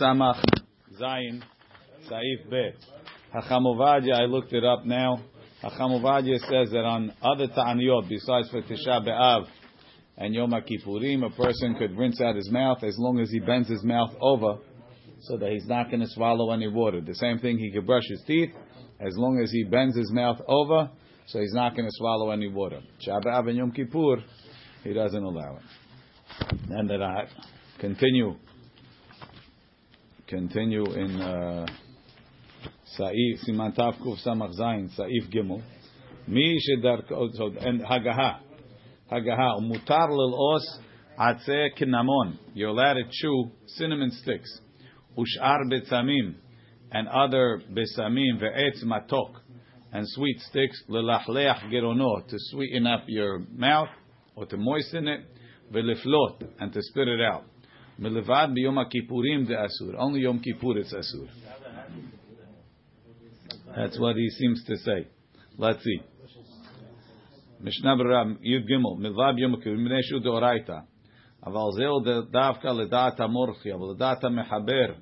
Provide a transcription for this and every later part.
Samach Zayin Saif Bet. Hachamovadia, I looked it up now. Hachamovadia says that on other ta'aniyot, besides for Tisha B'Av and Yom Kippurim, a person could rinse out his mouth as long as he bends his mouth over so that he's not going to swallow any water. The same thing, he could brush his teeth as long as he bends his mouth over so he's not going to swallow any water. Shabbat and Yom Kippur, he doesn't allow it. And that I continue, continue in uh, Saif Siman Tav Kuf Samach Zayin Saif Gimel. So and Hagaha Hagaha Mutar lil'os Atzeh Kinamon. You're allowed to chew cinnamon sticks. Ushar betzamim and other besamim ve'etz matok and sweet sticks lelachleach gerono to sweeten up your mouth or to moisten it ve'liflot and to spit it out. Melevad biyom kippurim de asur. Only Yom Kippur it's asur. That's what he seems to say. Let's see. Mishnah Berab Yud Gimel Milvad Yom Kippur Mineshu Deoraita. אבל זהו דווקא לדעת המורחי, אבל לדעת המחבר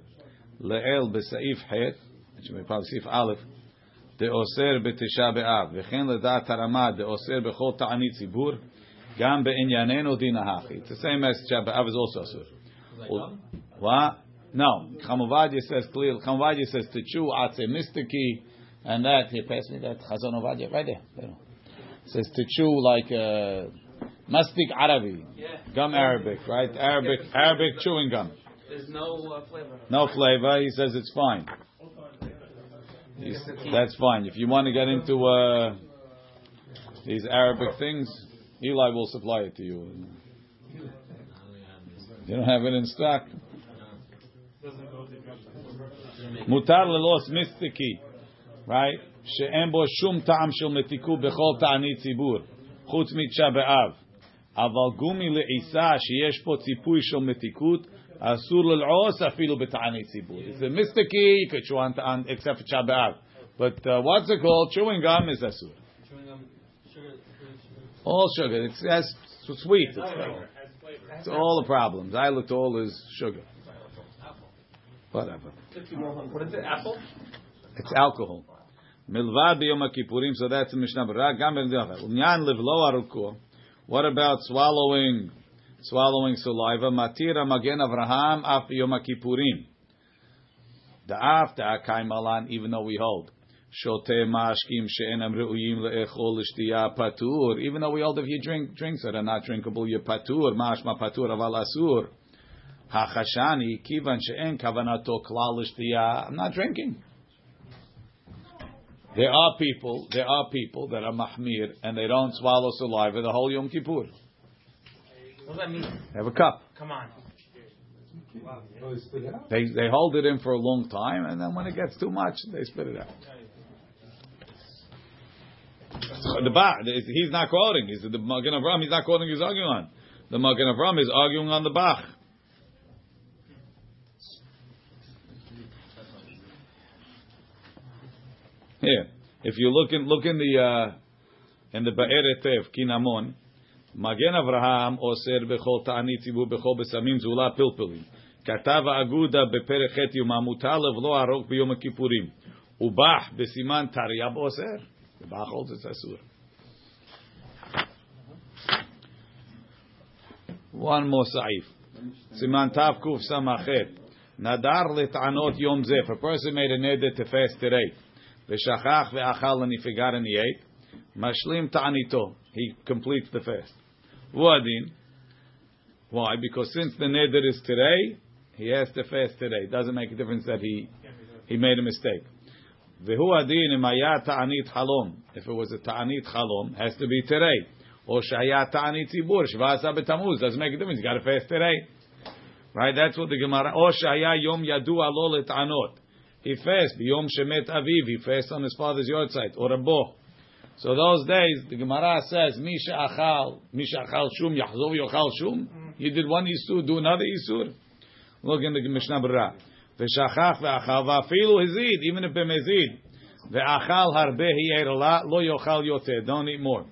לאל בסעיף ח', שמפעל סעיף א', דאוסר בתשעה באב, וכן לדעת הרמה דאוסר בכל תענית ציבור, גם בענייננו דין ההכי. It's the same as תשעה באב is also אסור. What? No. Chamovadia says clearly, Chamovadia says to chew atze mistiki, and that, he passed me that Chazon Ovadia, right there. says to chew like uh, Mastic Arabi, gum Arabic, right? Arabic, Arabic chewing gum. There's no uh, flavor. No flavor. He says it's fine. He's- that's fine. If you want to get into uh, these Arabic things, Eli will supply it to you. You don't have it in stock. Mutar lelos mistiki, right? שאין בו שום טעם של מתיקות בכל תענית ציבור, חוץ מתשעה באב. אבל גומי לעיסה שיש פה ציפוי של מתיקות, אסור ללעוס אפילו בתענית ציבור. It's a mistiki, you could chew on, on except for תשעה באב. But uh, what's it called? Chewing gum is asur. All sugar. It's, it's sweet. It's, it's all the problems. I looked all is sugar. Whatever. What is it? Apple? It's alcohol. Milvad b'yom kippurim, so that's the Mishnah Berurah. Gam. Unyan livlo aruko. What about swallowing, swallowing saliva? Matira magen Avraham af b'yom kippurim. The after the akai malan, even though we hold. Shote mashkim she'enam re'uyim le'echol l'shtiya patur. Even though we hold if you drink drinks that are not drinkable, you patur. Mashma patur aval asur. Hachashani kivan she'en kavanato klal l'shtiya. I'm not drinking. There are people, there are people that are mahmir and they don't swallow saliva the whole Yom Kippur. What does that mean? Have a cup. Come on. They they hold it in for a long time and then when it gets too much, they spit it out So the ba, he's not quoting. He's the Magen Avram. He's not quoting. He's arguing on. The Magen Avram is arguing on the Bach. Here, if you look in look in the uh, in the Ba'eret Tev Kinamon, Magen Avraham oser bechol ta'anit tzibur bechol besamim zula pilpilim. כתב האגודה בפרק ח' יומא מותר לבלוע הרוק ביום הכיפורים. ובח בסימן תריה the Bach holds it's Asur. One more Saif. Siman tavkuf Samachet. Nadar letanot yom zef. A person made a neder to fast today. V'shachach ve'achal and he forgot and he ate. Mashlim ta'anito. He completes the fast. Why? Because since the neder is today, he has to fast today. It doesn't make a difference that he he made a mistake. Vehu adin im haya ta'anit halom. If it was a ta'anit halom, has to be today. Or shaya ta'anit tzibur, shvasa betamuz. Doesn't make a difference. You got to fast today. Right? That's what the Gemara. Or shaya yom yadu alo letanot. He fasts. Yom shemet aviv. He fasts on his father's site. Or a bo. So those days, the Gemara says, Misha achal, Misha achal shum, yachzov yochal shum. You did one Yisur, do another Yisur. Look in the Mishnah Berurah. V'shachach ve'achal v'afilu hizid, even if b'mezid. Ve'achal harbe hi ate a lot, lo yochal yoter, don't eat more.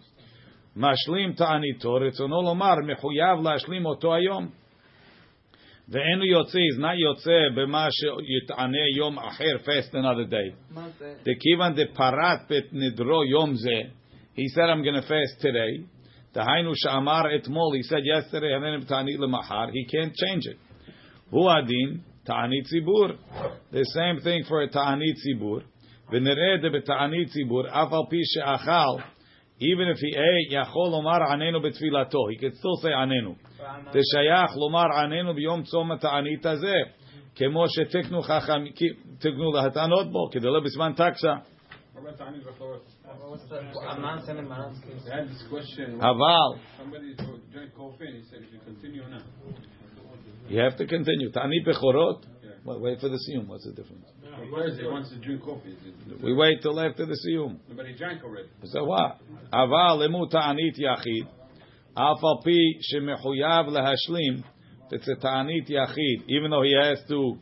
Mashlim ta'anito, retzono lomar, mechuyav lashlim oto ayom. ואין הוא יוצא, is not יוצא במה שיתענה יום אחר, fast another day. מה זה? דכיוון דפרט בית נדרו יום זה, he said I'm going to fast today. דהיינו שאמר אתמול, he said yesterday, הנני בתענית למחר, he can't change it. הוא הדין, תענית ציבור. The same thing for a תענית ציבור. ונראה דבתענית ציבור, אף על פי שאכל, even if he ate, יכול לומר עננו בתפילתו. He could still say עננו. זה שייך לומר עננו ביום צום התענית הזה, כמו שתקנו חכם, תקנו להתענות בו, כדי לא בזמן טקסה. What about Tani Bechorot? What's the- I'm not sending my answers. They had this question. אבל, You have to continue. Tani pechorot. Wait for the siyum. What's the difference? He wants to drink coffee. We wait till after the siyum. But he drank already. So what? Aval emu ta'anit yachid. Af al pi shemechuyav lehashlim. It's a ta'anit yachid. Even though he has to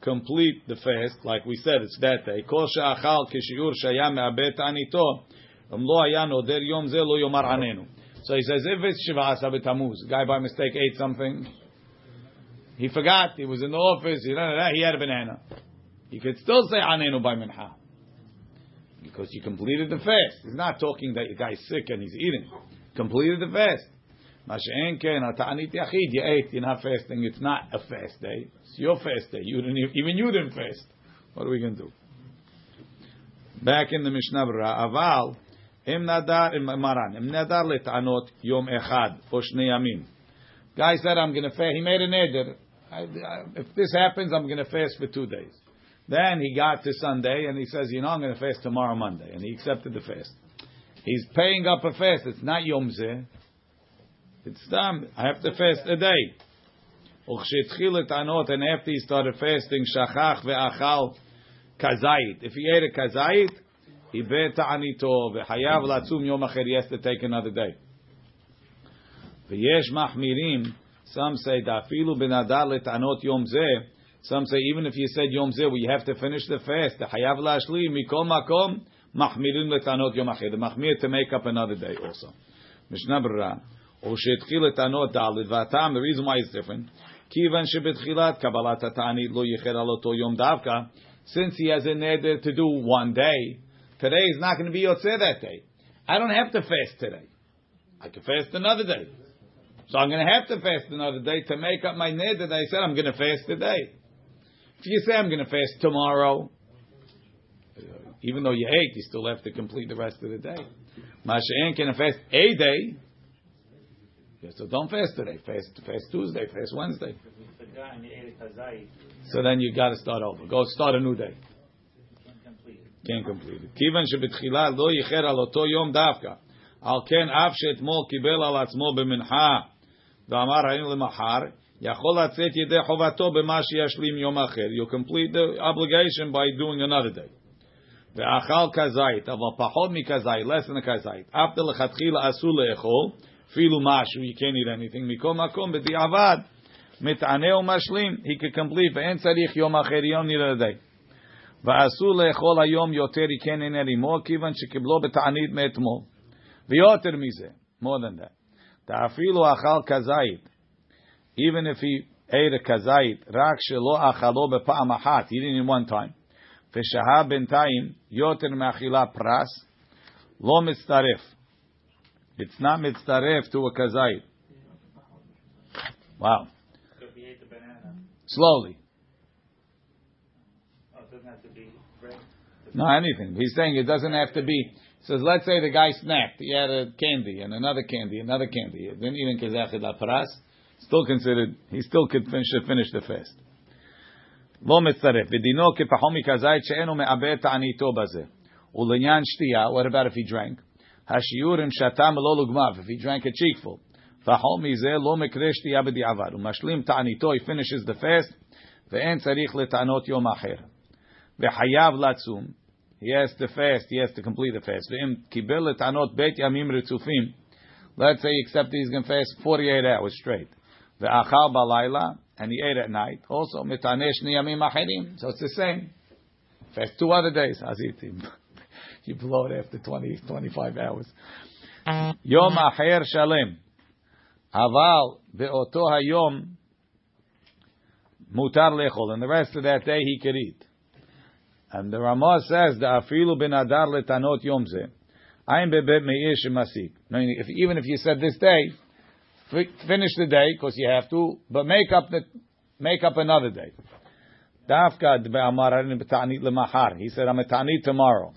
complete the fast, like we said, it's that day. Kol she'achal kishiyur shaya me'abet ta'anito. Am lo haya noder yom ze lo yomar anenu. So he says, if it's Shivasa B'Tamuz, guy by mistake ate something, he forgot, he was in the office, he, he had a banana. He could still say Anenu by Minha. Because you completed the fast. He's not talking that your guy's sick and he's eating. Completed the fast. You ate, you're not fasting, it's not a fast day. It's your fast day. You didn't, even you didn't fast. What are we going to do? Back in the Mishnah aval, nadar, im maran, im nadar let'anot yom echad, or shnei yamim. Guy said, I'm going to fast, he made a neder. I, I, if this happens, I'm going to fast for two days. Then he got to Sunday and he says, you know, I'm going to fast tomorrow, Monday. And he accepted the fast. He's paying up a fast. It's not Yom Zeh. It's time. I have to fast a day. And after he started fasting, shachach ve'achal kazait. If he ate a kazait, he ta'anito ve'hayav latzum yom acher. He has to take another day. V'yesh machmirim. some say, דאפילו בנדר לטענות יום זה, some say, even if you said יום זה, we have to finish the fast, חייב להשלים, מכל מקום, מחמירים לטענות יום אחר. The מחמיר to make up another day also. משנה ברורה, או שהתחיל לטענות ד' והטעם, the reason why it's different, כיוון שבתחילת קבלת התענית לא ייחד על אותו יום דווקא, since he has a neder to do one day, today is not going to be Yotzeh that day. I don't have to fast today. I can fast another day. So I'm going to have to fast another day to make up my neder that I said I'm going to fast today. If you say I'm going to fast tomorrow, even though you ate, you still have to complete the rest of the day. Masha'en can fast a day. Yeah, so don't fast today. Fast fast Tuesday. Fast Wednesday. So then you got to start over. Go start a new day. Can't complete it. כיוון שבתחילה לא ייחר על אותו יום דווקא. על כן אף שאתמול קיבל על עצמו במנחה ואמר היינו למחר, יכול לצאת ידי חובתו במה שישלים יום אחר. You complete the obligation by doing another day. ואכל כזית, אבל פחות מכזית, less than a כזית. אף לכתחילה אסור לאכול, אפילו משהו, you can't eat anything, מכל מקום, בדיעבד, מתענה ומשלים, he can complete, ואין צריך יום אחר, יום נראה די. ואסור לאכול היום יותר, he can't eat anymore, כיוון שקיבלו בתענית מאתמול. ויותר מזה, more than that. Ta'afilu achal kazait. Even if he ate a kazait, rak shelo achalo bepa'am achat. He didn't in one time. V'shaha bintayim yoter me'achila pras lo mitzaref. It's not mitzaref to a kazait. Wow. Slowly. Oh, it doesn't have to be bread. No, anything. He's saying it doesn't have to be He says, let's say the guy snacked. He had a candy and another candy, another candy. Then even kazachid pras, still considered, he still could finish, should finish the fast. לא מצטרף. ודינו כפחו מכזית שאינו מאבד תעניתו בזה. ולעניין שתייה, what about if he drank? השיעור אם שתה מלא לגמר, if he drank a cheekful. פחו מזה לא מקרה שתייה בדיעבד. הוא משלים תעניתו, he finishes the fast, ואין צריך לטענות יום אחר. וחייב לצום, He has to fast. He has to complete the fast. Let's say, except he's going to fast 48 hours straight. The achal balayla, and he ate at night. Also, mitanesh niyamim acherim. So it's the same. Fast two other days. Azitim. you blow it after 20, 25 hours. Yom acher shalem. Aval be'oto hayom mutar lechol. And the rest of that day he could eat. And the Ramah says, the afilu ben adar letanot yom zeh. I'm bebet meish masik. Meaning, if even if you said this day, fi- finish the day because you have to, but make up the make up another day. Dafka be'amar harini b'ta'anit lemachar. He said, I'm a ta'anit tomorrow.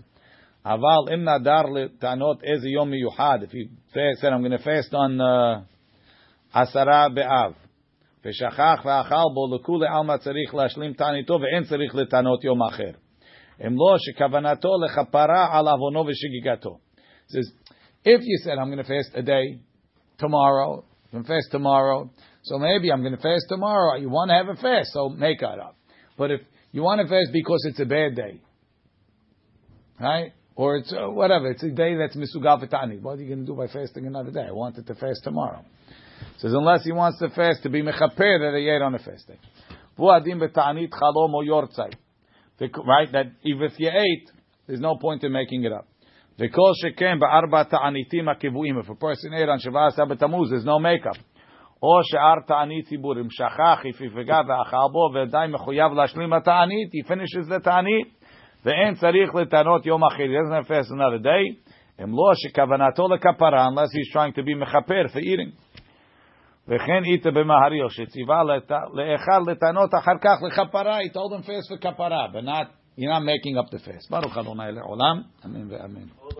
Aval im nadar letanot ez yom miyuhad. If he fa- said, I'm going to fast on uh, asara be'av. ושכח ואכל בו לכולי עלמא צריך להשלים תעניתו ואין צריך לטענות יום אחר. says, if you said, I'm going to fast a day tomorrow, I'm going to fast tomorrow, so maybe I'm going to fast tomorrow, you want to have a fast, so make that up. But if you want to fast because it's a bad day, right? Or it's uh, whatever, it's a day that's misugal v'tani. What are you going to do by fasting another day? I wanted to fast tomorrow. Says unless he wants to fast to be mechaper that he ate on a fast day Right? That even if you ate, there's no point in making it up. V'kol sheken ba'arba ta'anitim akivuim. If a person ate on Shavas Tamuz, there's no makeup. או שאר תענית ציבור, אם שכח, if he forgot ואכל בו, ועדיין מחויב להשלים התענית, he finishes the תענית, ואין צריך לטענות יום אחר, he doesn't have fast another day, אם לא שכוונתו לכפרה, unless he's trying to be מכפר for eating. וכן איתה במהריו, שציווה לאחד לטענות אחר כך לכפרה, he told him fast for כפרה, but not, you're not making up the fast. ברוך אדוני לעולם, אמן ואמן.